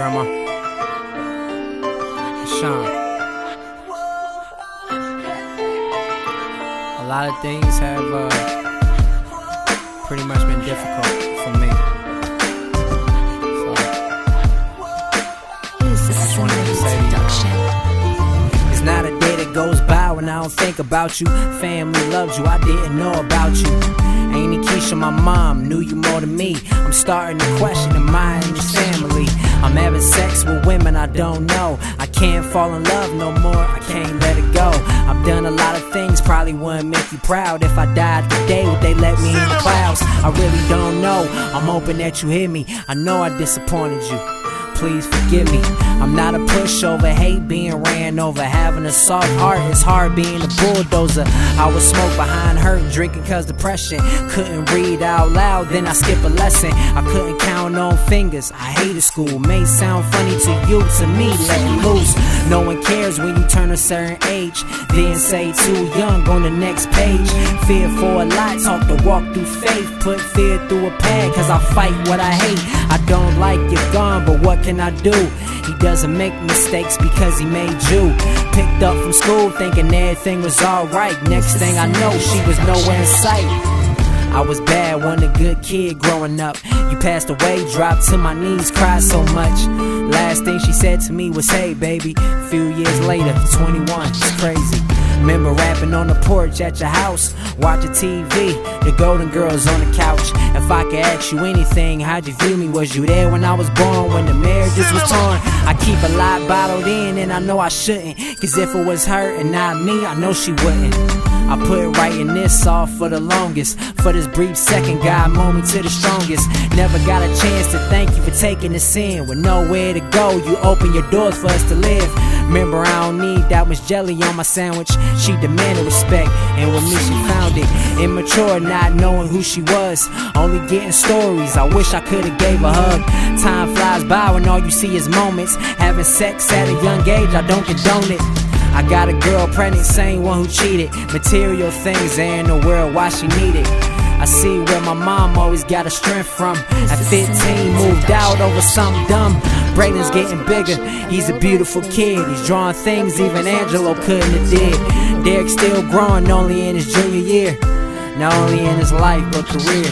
Grandma. Sean. A lot of things have uh, pretty much been difficult for me. So, This is just wanted to say, you. It's not a day that goes by when I don't think about you. Family loves you, I didn't know about you. Ain't Keisha, my mom, knew you more than me. I'm starting to question am I in your family? I'm having sex with women I don't know. I can't fall in love no more, I can't let it go. I've done a lot of things, probably wouldn't make you proud. If I died today, would they let me in the clouds? I really don't know. I'm hoping that you hear me. I know I disappointed you please forgive me. I'm not a pushover, hate being ran over. Having a soft heart is hard being a bulldozer. I would smoke behind her, drinking cause depression. Couldn't read out loud, then I skip a lesson. I couldn't count on fingers. I hated school. May sound funny to you, to me, letting loose. No one cares when you turn a certain age. Then say too young on the next page. Fear for a lot, talk to walk through faith. Put fear through a pad, cause I fight what I hate. I don't like your gun, but what can I do? He doesn't make mistakes because he made you. Picked up from school thinking everything was alright. Next thing I know, she was nowhere in sight. I was bad, wasn't a good kid growing up. You passed away, dropped to my knees, cried so much. Last thing she said to me was, Hey, baby. A few years later, 21, it's crazy. Remember rapping on the porch at your house, watching TV, the Golden Girls on the couch. If I could ask you anything, how'd you view me? Was you there when I was born, when the marriages was torn? I keep a lot bottled in, and I know I shouldn't. Cause if it was her and not me, I know she wouldn't. I put writing this off for the longest. For this brief second, God me to the strongest. Never got a chance to thank you for taking us in. With nowhere to go, you open your doors for us to live. Remember, I don't need that much jelly on my sandwich. She demanded respect, and with me, she found it. Immature, not knowing who she was. Only getting stories. I wish I could've gave a hug. Time flies by when all you see is moments. Having sex at a young age, I don't condone it. I got a girl pregnant, same one who cheated. Material things ain't the world why she needed. I see where my mom always got her strength from. At 15, moved out over something dumb. Braden's getting bigger, he's a beautiful kid. He's drawing things even Angelo couldn't have did. Derek's still growing, only in his junior year. Not only in his life, but career.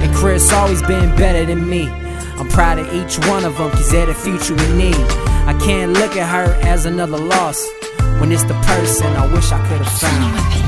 And Chris always been better than me. I'm proud of each one of them, cause they're the future we need. I can't look at her as another loss when it's the person I wish I could have found.